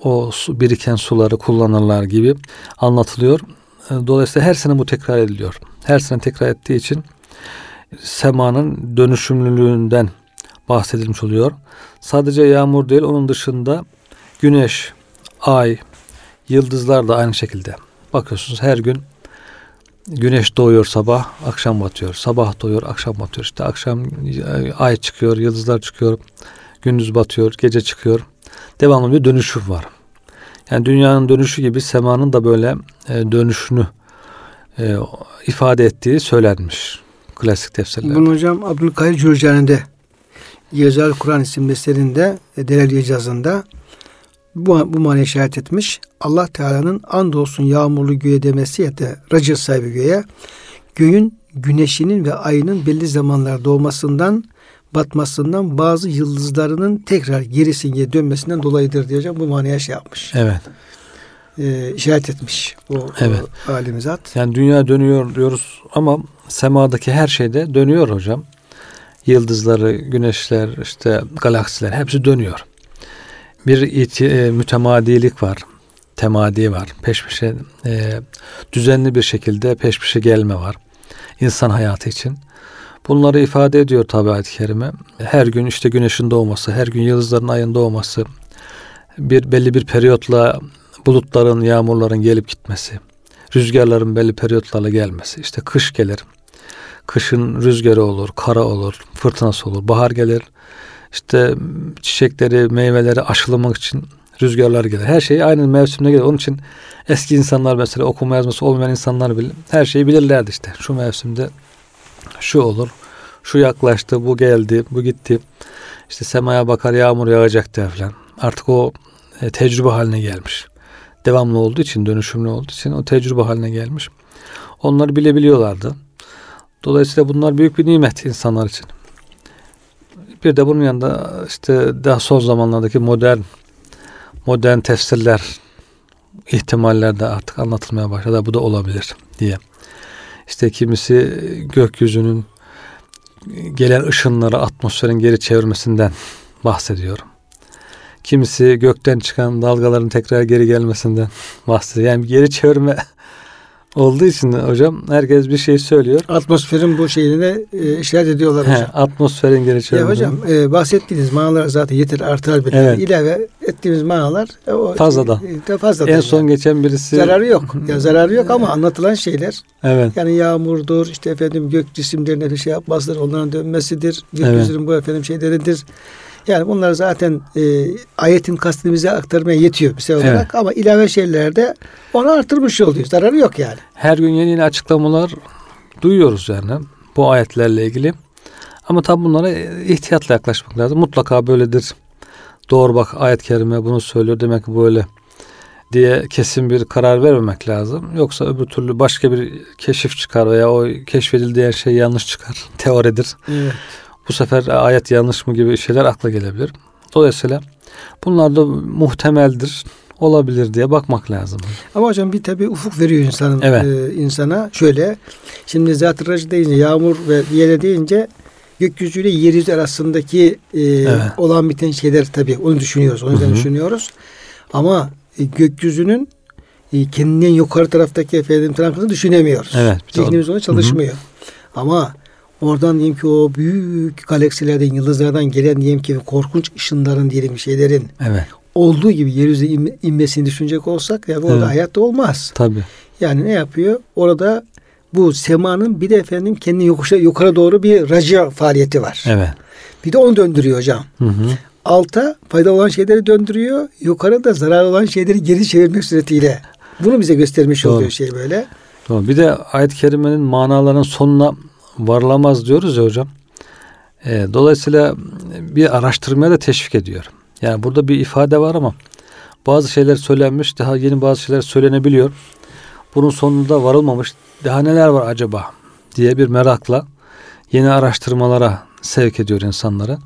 O su, biriken suları kullanırlar gibi anlatılıyor. E, Dolayısıyla her sene bu tekrar ediliyor. Her sene tekrar ettiği için semanın dönüşümlülüğünden bahsedilmiş oluyor. Sadece yağmur değil onun dışında güneş, ay, yıldızlar da aynı şekilde. Bakıyorsunuz her gün güneş doğuyor sabah, akşam batıyor. Sabah doğuyor, akşam batıyor. İşte akşam e, ay çıkıyor, yıldızlar çıkıyor. Gündüz batıyor, gece çıkıyor. Devamlı bir dönüşüm var. Yani dünyanın dönüşü gibi semanın da böyle e, dönüşünü e, ifade ettiği söylenmiş klasik tefsirlerde. Bunu hocam Abdülkadir Cürcani'de Yazar Kur'an isimli eserinde e, Delal İcazı'nda bu, bu manaya işaret etmiş. Allah Teala'nın andolsun yağmurlu göğe demesi ya da racı sahibi göğe göğün güneşinin ve ayının belli zamanlar doğmasından batmasından bazı yıldızlarının tekrar gerisinge dönmesinden dolayıdır diye hocam bu manaya şey yapmış. Evet. e, işaret etmiş o, Evet. o alemi zat. Yani dünya dönüyor diyoruz ama semadaki her şeyde dönüyor hocam. Yıldızları, güneşler, işte galaksiler hepsi dönüyor. Bir iti, e, mütemadilik var. Temadi var. Peş peşe e, düzenli bir şekilde peş peşe gelme var. İnsan hayatı için. Bunları ifade ediyor tabi ayet-i kerime. Her gün işte güneşin doğması, her gün yıldızların ayın doğması, bir belli bir periyotla bulutların, yağmurların gelip gitmesi, rüzgarların belli periyotlarla gelmesi. İşte kış gelir. Kışın rüzgarı olur, kara olur, fırtınası olur. Bahar gelir. İşte çiçekleri, meyveleri aşılamak için rüzgarlar gelir. Her şey aynı mevsimde gelir. Onun için eski insanlar mesela okuma yazması olmayan insanlar bile her şeyi bilirlerdi işte. Şu mevsimde şu olur. Şu yaklaştı, bu geldi, bu gitti. İşte semaya bakar yağmur yağacak der falan. Artık o e, tecrübe haline gelmiş. Devamlı olduğu için, dönüşümlü olduğu için o tecrübe haline gelmiş. Onları bilebiliyorlardı. Dolayısıyla bunlar büyük bir nimet insanlar için. Bir de bunun yanında işte daha son zamanlardaki modern modern tefsirler ihtimaller de artık anlatılmaya başladı. Bu da olabilir diye. İşte kimisi gökyüzünün gelen ışınları atmosferin geri çevirmesinden bahsediyor. Kimisi gökten çıkan dalgaların tekrar geri gelmesinden bahsediyor. Yani geri çevirme olduğu için hocam herkes bir şey söylüyor. Atmosferin bu şeyini de e, işaret ediyorlar He, hocam. atmosferin geri Ya hocam e, bahsettiğiniz manalar zaten yeter artar bir Evet. ilave ettiğimiz manalar e, o Fazladan. e, de fazladan. en son yani. geçen birisi zararı yok. Ya zararı yok ama anlatılan şeyler evet yani yağmurdur, işte efendim gök cisimlerine bir şey yapmasıdır, onların dönmesidir, gökyüzünün bu efendim şeyleridir. Yani bunlar zaten e, ayetin kastını bize aktarmaya yetiyor bir Evet. olarak ama ilave şeylerde onu artırmış oluyor. Zararı yok yani. her gün yeni yeni açıklamalar duyuyoruz yani bu ayetlerle ilgili. Ama tabi bunlara ihtiyatla yaklaşmak lazım. Mutlaka böyledir. Doğru bak ayet-i kerime bunu söylüyor demek ki böyle diye kesin bir karar vermemek lazım. Yoksa öbür türlü başka bir keşif çıkar veya o keşfedildiği şey yanlış çıkar. Teoridir. Evet. Bu sefer ayet yanlış mı gibi şeyler akla gelebilir. Dolayısıyla bunlar da muhtemeldir, olabilir diye bakmak lazım. Ama hocam bir tabi ufuk veriyor insanın Evet. e, insana. Şöyle şimdi racı deyince yağmur ve yele deyince gökyüzüyle yeryüzü arasındaki e, Evet. olan biten şeyler tabi onu düşünüyoruz. O yüzden düşünüyoruz. Ama e, gökyüzünün e, kendinden yukarı taraftaki efendim tarafını düşünemiyoruz. Evet. Zihnimiz ona çalışmıyor. Ama oradan diyelim ki o büyük galaksilerden, yıldızlardan gelen diyelim ki korkunç ışınların diyelim şeylerin Evet, olduğu gibi yeryüzüne inme- inmesini düşünecek olsak ya orada Evet. hayatta olmaz. tabii. Yani ne yapıyor? Orada bu semanın bir de efendim kendi yokuşa yukarı doğru bir raca faaliyeti var. Evet. Bir de onu döndürüyor hocam. Hı hı. Alta fayda olan şeyleri döndürüyor. Yukarı da zarar olan şeyleri geri çevirmek suretiyle. Bunu bize göstermiş Doğru. oluyor şey böyle. Tamam. Bir de ayet-i kerimenin manalarının sonuna varılamaz diyoruz ya hocam. E, dolayısıyla bir araştırmaya da teşvik ediyor. Yani burada bir ifade var ama bazı şeyler söylenmiş, daha yeni bazı şeyler söylenebiliyor. Bunun sonunda varılmamış. Daha neler var acaba diye bir merakla yeni araştırmalara sevk ediyor insanları.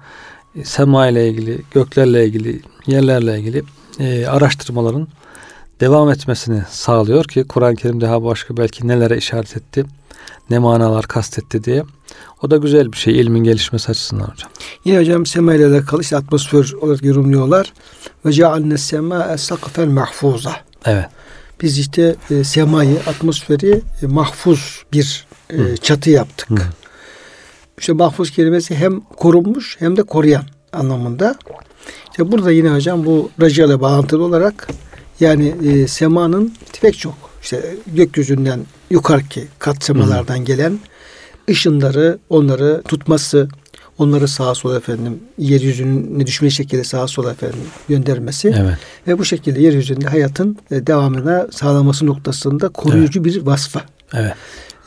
E, Sema ile ilgili, göklerle ilgili, yerlerle ilgili e, araştırmaların devam etmesini sağlıyor ki Kur'an-ı Kerim daha başka belki nelere işaret etti, ne manalar kastetti diye. O da güzel bir şey ilmin gelişmesi açısından hocam. Yine hocam sema ile alakalı işte atmosfer olarak yorumluyorlar. Ve cealne sema sakfen mahfuza. Evet. Biz işte e, semayı, atmosferi e, mahfuz bir e, Hı. çatı yaptık. Hı. İşte mahfuz kelimesi hem korunmuş hem de koruyan anlamında. İşte burada yine hocam bu raca ile bağlantılı olarak yani e, semanın pek çok işte gökyüzünden yukarıki kat semalardan gelen ışınları onları tutması, onları sağa sola efendim yeryüzüne düşme şekilde sağa sola efendim göndermesi Evet. ve bu şekilde yeryüzünde hayatın e, devamına sağlaması noktasında koruyucu bir vasfa Evet.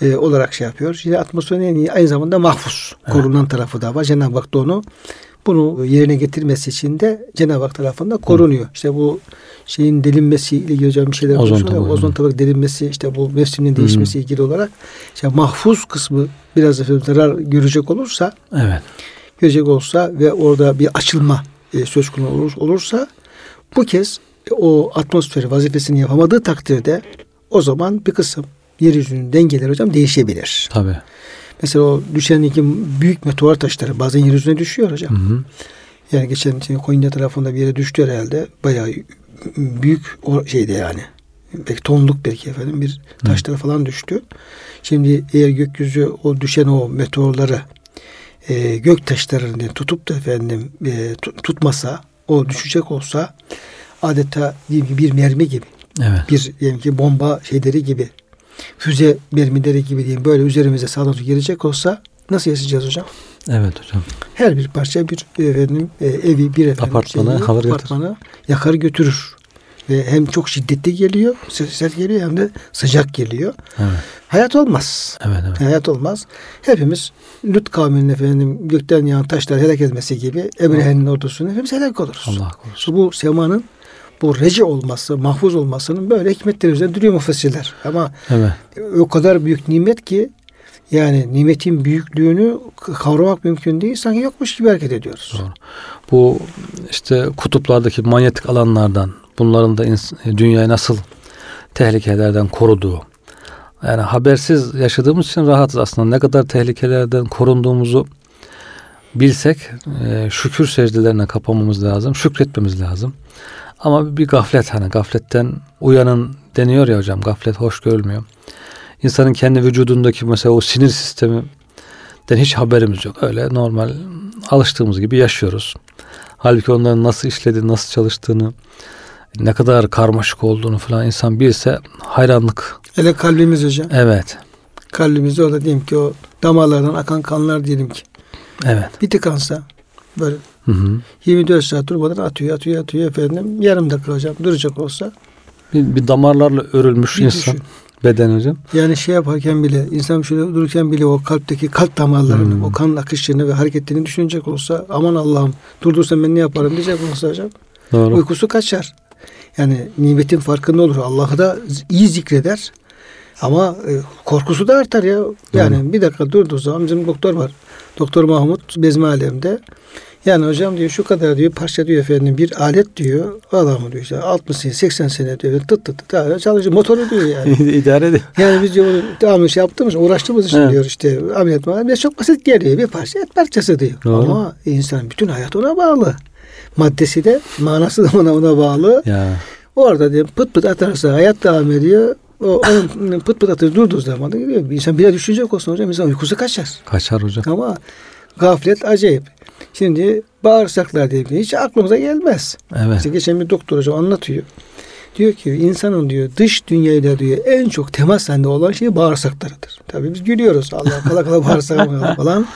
e, olarak şey yapıyor. Yine atmosferin en iyi aynı zamanda mahfuz. Korunan tarafı da var. Cenab-ı Hak da onu bunu yerine getirmesi için de Cenab-ı Hak tarafından korunuyor. İşte bu şeyin delinmesiyle ilgili hocam bir şeyler Ozon konuşuyor. tabağı. Ozon tabak delinmesi işte bu mevsimin değişmesi ilgili olarak işte mahfuz kısmı biraz efendim zarar görecek olursa Evet. görecek olsa ve orada bir açılma e, söz konusu olur, olursa bu kez o atmosferi vazifesini yapamadığı takdirde o zaman bir kısım yeryüzünün dengeleri hocam değişebilir. Tabii. Mesela o düşen iki büyük meteor taşları bazen yeryüzüne düşüyor hocam. Hı hı. Yani geçen sene Konya tarafında bir yere düştü herhalde. Bayağı büyük o şeydi yani. Belki tonluk belki efendim bir taşlara falan düştü. Şimdi eğer gökyüzü o düşen o meteorları e, gök taşlarını tutup da efendim e, tutmasa o düşecek olsa adeta bir mermi gibi Evet. bir diyelim ki bomba şeyleri gibi füze mermileri gibi diyeyim böyle üzerimize saldırı gelecek olsa nasıl yaşayacağız hocam? Evet hocam. Her bir parça bir efendim e, evi bir efendim Apartmanı şeyi, alır apartmanı yakar götürür. Ve hem çok şiddetli geliyor, sert geliyor hem de sıcak geliyor. Evet. Hayat olmaz. Evet, evet. Hayat olmaz. Hepimiz Lut kavminin efendim gökten yağan taşlar helak etmesi gibi Ebrehe'nin ordusunu hepimiz helak oluruz. Allah korusun. Bu semanın bu reci olması, mahfuz olmasının böyle hikmetleri üzerinde duruyor müfessirler. Ama Evet. o kadar büyük nimet ki yani nimetin büyüklüğünü kavramak mümkün değil. Sanki yokmuş gibi hareket ediyoruz. Doğru. Bu işte kutuplardaki manyetik alanlardan bunların da ins- dünyayı nasıl tehlikelerden koruduğu. Yani habersiz yaşadığımız için rahatız aslında. Ne kadar tehlikelerden korunduğumuzu bilsek e, şükür secdelerine kapamamız lazım. Şükretmemiz lazım. Ama bir gaflet hani gafletten uyanın deniyor ya hocam. Gaflet hoş görülmüyor. İnsanın kendi vücudundaki mesela o sinir sistemi den hiç haberimiz yok. Öyle normal alıştığımız gibi yaşıyoruz. Halbuki onların nasıl işlediğini, nasıl çalıştığını, ne kadar karmaşık olduğunu falan insan bilse hayranlık. Hele kalbimiz hocam. Evet. Kalbimizde orada diyelim ki o damarlardan akan kanlar diyelim ki. Evet. Bir tıkansa böyle Hı hı. 24 saat durmadan atıyor atıyor atıyor efendim. Yarım dakika hocam duracak olsa. Bir, bir damarlarla örülmüş Bir insan düşün. beden hocam. Yani şey yaparken bile insan şöyle dururken bile o kalpteki kalp damarlarını, Hmm. o kan akışını ve hareketlerini düşünecek olsa aman Allah'ım durdursam ben ne yaparım diyecek olsa hocam. Doğru. Uykusu kaçar. Yani nimetin farkında olur. Allah'ı da iyi zikreder. Ama e, korkusu da artar ya. Yani bir dakika durduğu zaman bizim doktor var. Doktor Mahmut Bezmi Alem'de. Yani hocam diyor şu kadar diyor parça diyor efendim bir alet diyor. Adamı diyor işte 60 sene 80 sene diyor tıt tıt tıt tıt çalışıyor. Motoru diyor yani. İdare ediyor. Yani biz diyor bunu devamlı şey yaptığımız uğraştığımız için Evet. diyor işte ameliyat. Bize çok basit geliyor. Bir parça et parçası diyor. Doğru. Ama insan bütün hayat ona bağlı. Maddesi de manası da ona, ona bağlı. Ya. Orada diyor pıt pıt atarsa hayat devam ediyor. O onun pıt pıt atır durduğu zaman da gidiyor. İnsan biraz düşünecek olsun hocam insan uykusu kaçar. Kaçar hocam. Ama gaflet acayip. Şimdi bağırsaklar diye şey hiç aklımıza gelmez. Evet. İşte geçen bir doktor hocam anlatıyor. Diyor ki insanın diyor dış dünyayla diyor en çok temas halinde olan şey bağırsaklarıdır. Tabii biz gülüyoruz. Allah kala kala bağırsağı mı falan.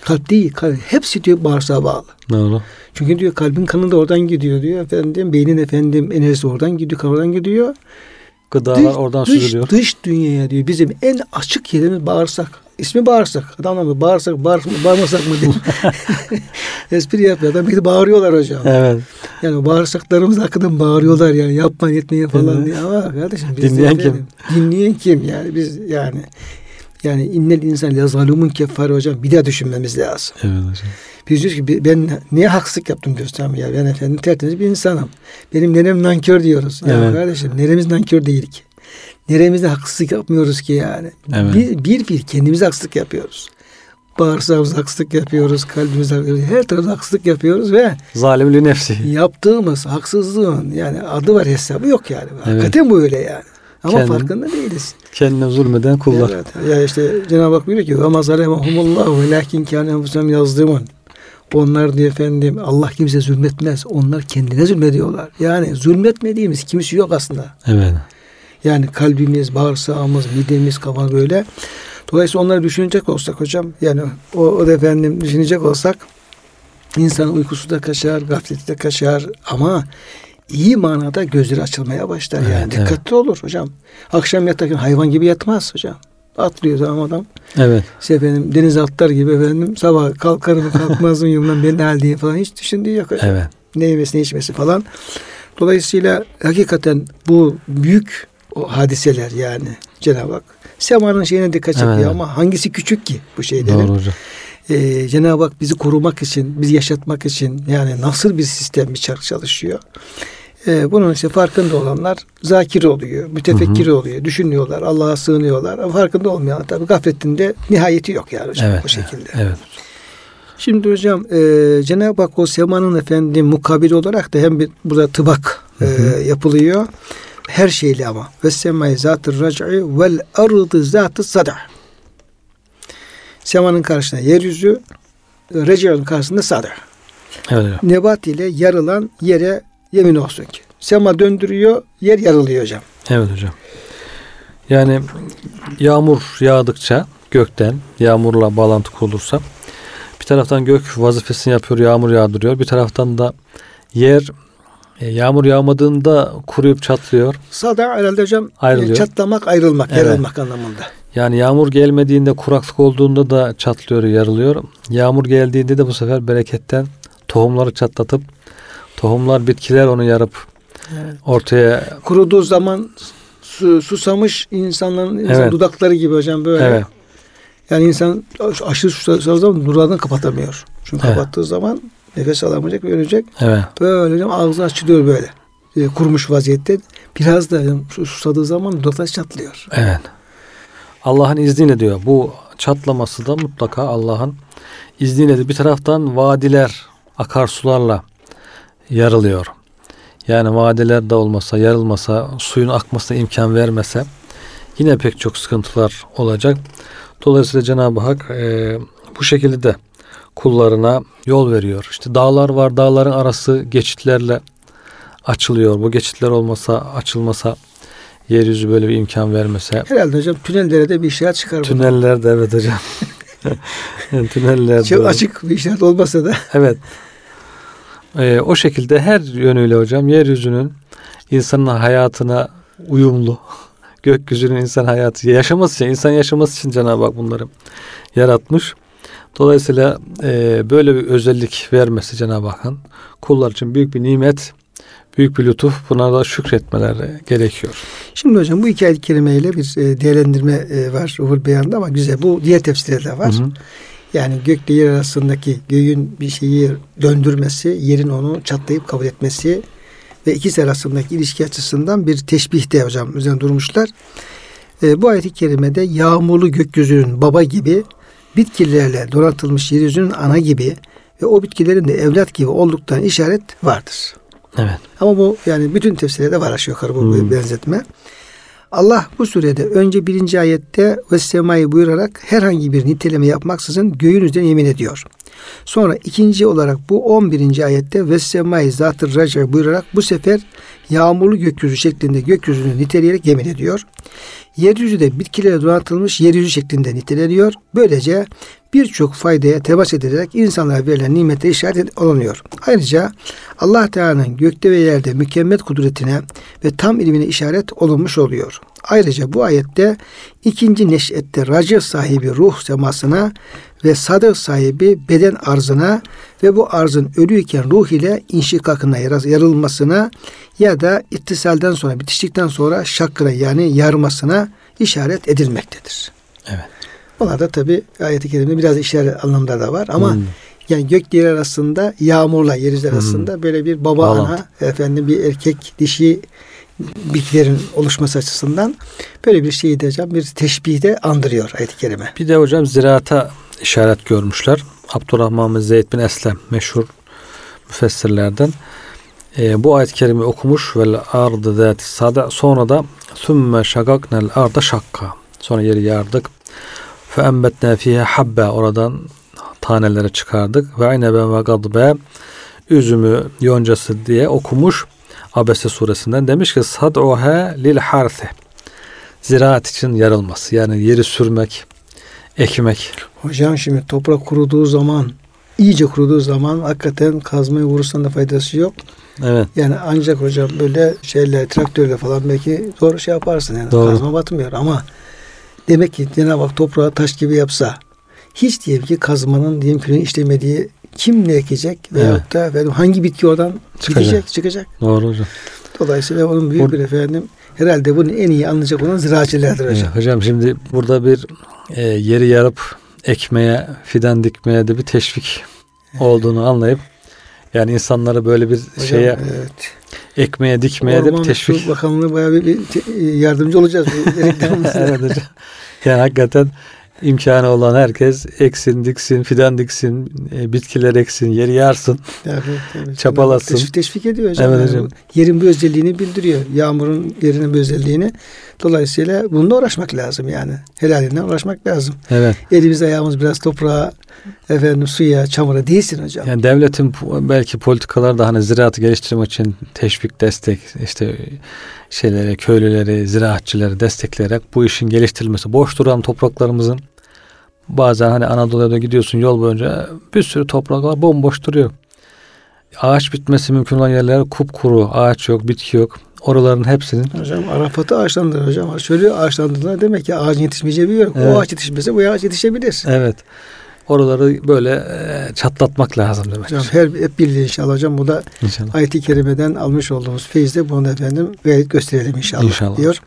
Kalp değil. Kalp, hepsi diyor bağırsağa bağlı. Doğru. Çünkü diyor kalbin kanı da oradan gidiyor diyor. Efendim beynin efendim enerjisi oradan gidiyor. Oradan gidiyor. Gıdalar Dış- oradan dış. Dış dünyaya diyor bizim en açık yerimiz bağırsak. İsmi bağırsak. Adamlar mı bağırsak, bağır, bağırmasak mı diyor. Espri yapıyor. Adam bir de bağırıyorlar hocam. Evet. Yani bağırsaklarımız hakkında bağırıyorlar yani yapmayın etmeyin falan Evet. diye. Ama kardeşim biz Dinleyen efendim, Dinleyen kim yani biz yani yani innel insan la zalumun keffar hocam bir daha düşünmemiz lazım. Evet hocam. Biz diyoruz ki ben niye haksızlık yaptım diyoruz tamam ya ben efendim tertemiz bir insanım. Benim nerem nankör diyoruz. Ya Evet. kardeşim neremiz nankör değil ki. Neremizde haksızlık yapmıyoruz ki yani. Evet. Bir, bir bir kendimize haksızlık yapıyoruz. Bağırsağımıza haksızlık yapıyoruz, kalbimize haksızlık her tarafta haksızlık yapıyoruz ve Zalimli nefsi. yaptığımız haksızlığın yani adı var hesabı yok yani. Evet. Hakikaten bu öyle yani. Ama Kendim- farkında değiliz. Kendine zulmeden kullar. Evet. Ya işte Cenab-ı Hak buyuruyor ki ve mazalehumullah ve lakin kâne yazdığımın. Onlar diye efendim Allah kimse zulmetmez. Onlar kendine zulmediyorlar. Yani zulmetmediğimiz kimse yok aslında. Evet. Yani kalbimiz, bağırsağımız, midemiz, kafa böyle. Dolayısıyla onları düşünecek olsak hocam yani o, o da efendim düşünecek olsak insan uykusu da kaçar, gafleti de kaçar ama iyi manada gözleri açılmaya başlar yani. Evet, evet. Dikkatli olur hocam. Akşam yatarken hayvan gibi yatmaz hocam. Atlıyor tamam adam. Evet. İşte efendim deniz atlar gibi efendim sabah kalkar mı kalkmaz mı yumdan ben ne haldeyim falan hiç düşündüğü yok. hocam. Evet. Ne yemesi ne içmesi falan. Dolayısıyla hakikaten bu büyük o hadiseler yani Cenab-ı Hak semanın şeyine dikkat çekiyor Evet. ama hangisi küçük ki bu şeylerin? Doğru hocam. Ee, Cenab-ı Hak bizi korumak için, bizi yaşatmak için yani nasıl bir sistem bir çark çalışıyor? E, bunun işte farkında olanlar zakir oluyor, mütefekkir oluyor, düşünüyorlar, Allah'a sığınıyorlar. Ama farkında olmayanlar tabii gafletinde nihayeti yok yani hocam Evet. o şekilde. Evet. Şimdi hocam e, Cenab-ı Hak o semanın efendi mukabili olarak da hem bir burada tıbak e, yapılıyor. Her şeyle ama. Ve semai zatı rac'i vel ardı zatı sada. Semanın karşısında yeryüzü, reci'nin karşısında sada. Evet. Nebat ile yarılan yere yemin olsun ki. Sema döndürüyor, yer yarılıyor hocam. Evet hocam. Yani yağmur yağdıkça gökten yağmurla bağlantı kurulursa bir taraftan gök vazifesini yapıyor, yağmur yağdırıyor. Bir taraftan da yer yağmur yağmadığında kuruyup çatlıyor. Sada herhalde hocam Ayrılıyor. e, çatlamak, ayrılmak, Evet. yarılmak anlamında. Yani yağmur gelmediğinde kuraklık olduğunda da çatlıyor, yarılıyor. Yağmur geldiğinde de bu sefer bereketten tohumları çatlatıp tohumlar bitkiler onu yarıp ortaya Kuruduğu zaman su, susamış insanların insan Evet. dudakları gibi hocam böyle. evet Yani insan aşırı susadığı zaman dudağını kapatamıyor. Çünkü Evet. kapattığı zaman nefes alamayacak ve ölecek. evet Böyle hocam ağzı açılıyor böyle. E, kurumuş vaziyette. Biraz da hocam su- susadığı zaman dudakları çatlıyor. Evet. Allah'ın izniyle diyor. Bu çatlaması da mutlaka Allah'ın izniyle bir taraftan vadiler akarsularla yarılıyor. Yani vadiler de olmasa, yarılmasa, suyun akmasına imkan vermese yine pek çok sıkıntılar olacak. Dolayısıyla Cenab-ı Hak e, bu şekilde de kullarına yol veriyor. İşte dağlar var, dağların arası geçitlerle açılıyor. Bu geçitler olmasa, açılmasa yeryüzü böyle bir imkan vermese Herhalde hocam tünellere de bir işaret çıkar. bu. Tünellerde evet hocam. Tünellerde. Çok açık bir işaret olmasa da. Evet. Ee, o şekilde her yönüyle hocam yeryüzünün insanın hayatına uyumlu. Gökyüzünün insan hayatı yaşaması için, insan yaşaması için Cenab-ı Hak bunları yaratmış. Dolayısıyla e, böyle bir özellik vermesi Cenab-ı Hakk'ın kullar için büyük bir nimet, büyük bir lütuf. Buna da şükretmeleri gerekiyor. Şimdi hocam bu iki ayet-i kerimeyle bir e, değerlendirme e, var Ruhul Beyan'da ama güzel. Bu diğer tefsirde de var. Hı hı. Yani gökle yer arasındaki göğün bir şeyi döndürmesi, yerin onu çatlayıp kabul etmesi ve ikisi arasındaki ilişki açısından bir teşbihte hocam üzerine durmuşlar. E, bu ayet-i kerimede yağmurlu gökyüzünün baba gibi, bitkilerle donatılmış yeryüzünün ana gibi ve o bitkilerin de evlat gibi olduktan işaret vardır. Evet. Ama bu yani bütün tefsirlerde var aşağı yukarı bu Hmm. benzetme. Allah bu surede önce birinci ayette ve semayı buyurarak herhangi bir niteleme yapmaksızın göğün üzerine yemin ediyor. Sonra ikinci olarak bu 11. ayette ve semayı zatı raca buyurarak bu sefer yağmurlu gökyüzü şeklinde gökyüzünü niteleyerek yemin ediyor. Yeryüzü de bitkilere donatılmış yeryüzü şeklinde niteleniyor. Böylece birçok faydaya temas edilerek insanlara verilen nimete işaret olunuyor. Ayrıca Allah Teala'nın gökte ve yerde mükemmel kudretine ve tam ilmine işaret olunmuş oluyor. Ayrıca bu ayette ikinci neşette racı sahibi ruh semasına ve sadır sahibi beden arzına ve bu arzın ölüyken ruh ile inşikakına yarılmasına ya da ittisalden sonra bitiştikten sonra şakkına yani yarmasına işaret edilmektedir. Evet. Onlar da tabi ayet-i kerimde biraz işaret anlamda da var ama Hmm. yani gök yer arasında yağmurla yeryüzü arasında böyle bir baba Bağlantı. ana efendim bir erkek dişi bitkilerin oluşması açısından böyle bir şeyi de hocam bir teşbihde andırıyor ayet-i kerime. Bir de hocam ziraata işaret görmüşler. Abdurrahman bin Zeyd bin Eslem meşhur müfessirlerden. Ee, bu ayet-i kerime okumuş ve ardı zati sada sonra da sümme şagaknel arda şakka. Sonra yeri yardık. Embetne fihe habbe oradan tanelere çıkardık. Ve ayneben ve gadbe üzümü yoncası diye okumuş. Abese suresinden demiş ki sad'uha lil harthi. Ziraat için yarılması. Yani yeri sürmek, ekmek. Hocam şimdi toprak kuruduğu zaman iyice kuruduğu zaman hakikaten kazmayı vurursan da faydası yok. Evet. Yani ancak hocam böyle şeyle traktörle falan belki zor şey yaparsın yani Doğru. kazma batmıyor ama demek ki Cenab-ı Hak toprağı taş gibi yapsa hiç diyelim ki kazmanın diyelim ki işlemediği kim ne ekecek veyahut da efendim hangi bitki oradan Çıkacak. çıkacak çıkacak. Doğru hocam. Dolayısıyla onun büyük Or- bir efendim herhalde bunu en iyi anlayacak olan ziraatçilerdir hocam. Evet, hocam şimdi burada bir e, yeri yarıp ekmeye, fidan dikmeye de bir teşvik olduğunu anlayıp yani insanları böyle bir Hocam, şeye evet. Ekmeye dikmeye de Orman bir teşvik. Su Bakanlığı bayağı bir, bir yardımcı olacağız. evet hocam. Yani hakikaten imkanı olan herkes eksin, diksin, fidan diksin, e, bitkiler eksin, yeri yarsın. Tabii, tabii. Çapalasın. Teşvik, teşvik ediyor hocam. Evet Yani hocam. bu Yerin bir özelliğini bildiriyor. Yağmurun yerinin bir özelliğini. Dolayısıyla bununla uğraşmak lazım yani. Helalinden uğraşmak lazım. Evet. Elimiz ayağımız biraz toprağa, efendim suya, çamura değilsin hocam. Yani devletin belki politikaları da hani ziraatı geliştirmek için teşvik, destek, işte şeylere, köylüleri, ziraatçıları destekleyerek bu işin geliştirilmesi. Boş duran topraklarımızın bazen hani Anadolu'ya da gidiyorsun yol boyunca bir sürü topraklar bomboş duruyor. Ağaç bitmesi mümkün olan yerler kupkuru, ağaç yok, bitki yok. Oraların hepsinin Hocam Arafat'ı ağaçlandırır hocam. Şöyle ağaçlandırdığında demek ki ağacın yetişmeyeceği bir yer. Evet. O ağaç yetişmese bu ağaç yetişebilir. evet oraları böyle e, çatlatmak lazım demek. Hocam her hep birliği inşallah hocam. Bu da İnşallah. ayet-i kerimeden almış olduğumuz feyizde bunu efendim gayet gösterelim inşallah, İnşallah. diyor.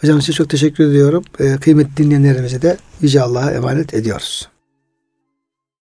Hocam size çok teşekkür ediyorum. Ee, kıymetli dinleyenlerimize de Yüce Allah'a emanet ediyoruz.